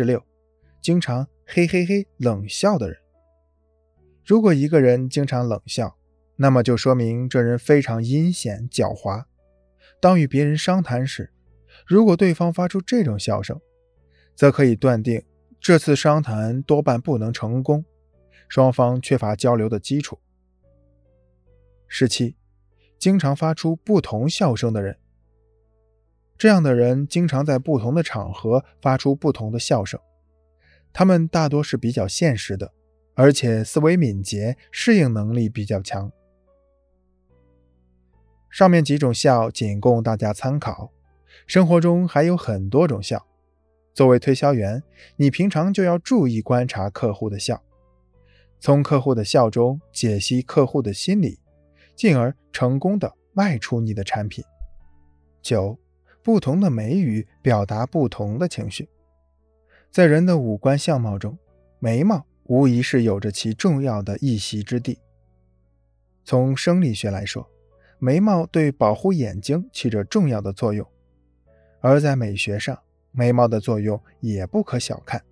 十六，经常嘿嘿嘿冷笑的人。如果一个人经常冷笑，那么就说明这人非常阴险狡猾。当与别人商谈时，如果对方发出这种笑声，则可以断定这次商谈多半不能成功，双方缺乏交流的基础。十七，经常发出不同笑声的人。这样的人经常在不同的场合发出不同的笑声，他们大多是比较现实的，而且思维敏捷，适应能力比较强。上面几种笑仅供大家参考，生活中还有很多种笑。作为推销员，你平常就要注意观察客户的笑，从客户的笑中解析客户的心理。进而成功的卖出你的产品。九，不同的眉宇表达不同的情绪。在人的五官相貌中，眉毛无疑是有着其重要的一席之地。从生理学来说，眉毛对保护眼睛起着重要的作用；而在美学上，眉毛的作用也不可小看。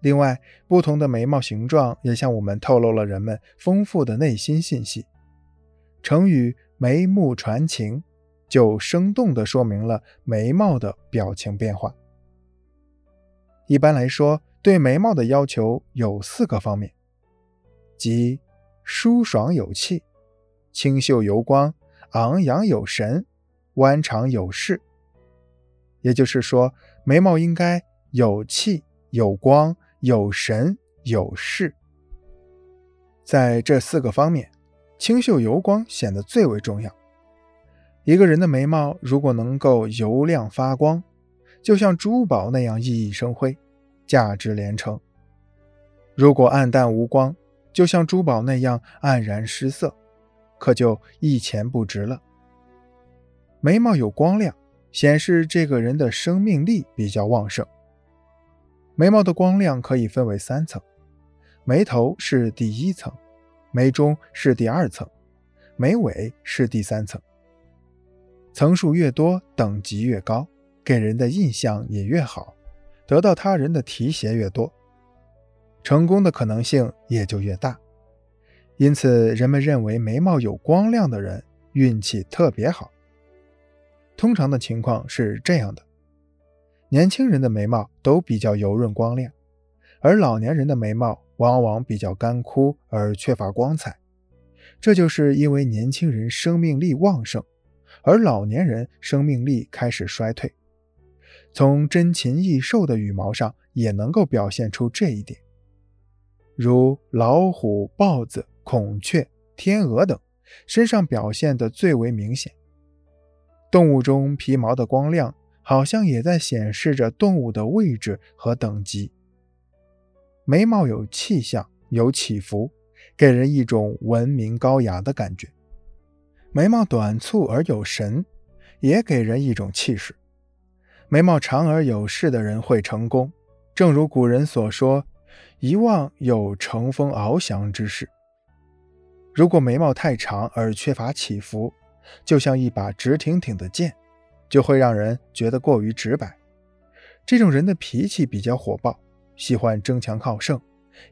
另外，不同的眉毛形状也向我们透露了人们丰富的内心信息。成语“眉目传情”就生动地说明了眉毛的表情变化。一般来说，对眉毛的要求有四个方面，即舒爽有气、清秀油光、昂扬有神、弯长有势。也就是说，眉毛应该有气、有光、有神、有势。在这四个方面。清秀油光显得最为重要。一个人的眉毛如果能够油亮发光，就像珠宝那样熠熠生辉，价值连城；如果暗淡无光，就像珠宝那样黯然失色，可就一钱不值了。眉毛有光亮，显示这个人的生命力比较旺盛。眉毛的光亮可以分为三层，眉头是第一层。眉中是第二层，眉尾是第三层。层数越多，等级越高，给人的印象也越好，得到他人的提携越多，成功的可能性也就越大。因此，人们认为眉毛有光亮的人运气特别好。通常的情况是这样的：年轻人的眉毛都比较油润光亮，而老年人的眉毛。往往比较干枯而缺乏光彩，这就是因为年轻人生命力旺盛，而老年人生命力开始衰退。从珍禽异兽的羽毛上也能够表现出这一点，如老虎、豹子、孔雀、天鹅等，身上表现的最为明显。动物中皮毛的光亮，好像也在显示着动物的位置和等级。眉毛有气象，有起伏，给人一种文明高雅的感觉。眉毛短促而有神，也给人一种气势。眉毛长而有势的人会成功，正如古人所说：“一望有乘风翱翔之势。”如果眉毛太长而缺乏起伏，就像一把直挺挺的剑，就会让人觉得过于直白。这种人的脾气比较火爆。喜欢争强好胜，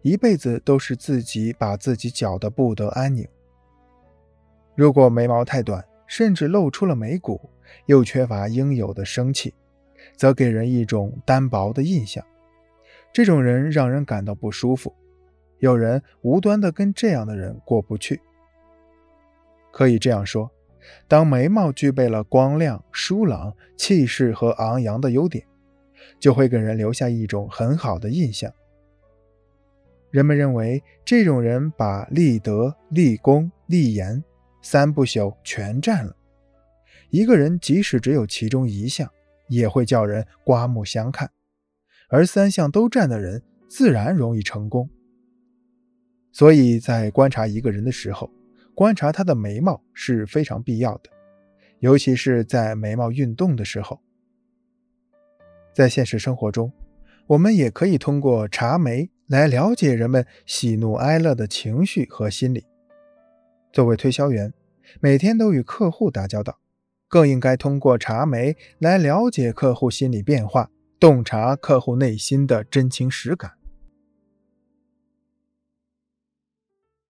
一辈子都是自己把自己搅得不得安宁。如果眉毛太短，甚至露出了眉骨，又缺乏应有的生气，则给人一种单薄的印象。这种人让人感到不舒服，有人无端的跟这样的人过不去。可以这样说，当眉毛具备了光亮、疏朗、气势和昂扬的优点。就会给人留下一种很好的印象。人们认为这种人把立德、立功、立言三不朽全占了。一个人即使只有其中一项，也会叫人刮目相看。而三项都占的人，自然容易成功。所以在观察一个人的时候，观察他的眉毛是非常必要的，尤其是在眉毛运动的时候。在现实生活中，我们也可以通过查眉来了解人们喜怒哀乐的情绪和心理。作为推销员，每天都与客户打交道，更应该通过查眉来了解客户心理变化，洞察客户内心的真情实感。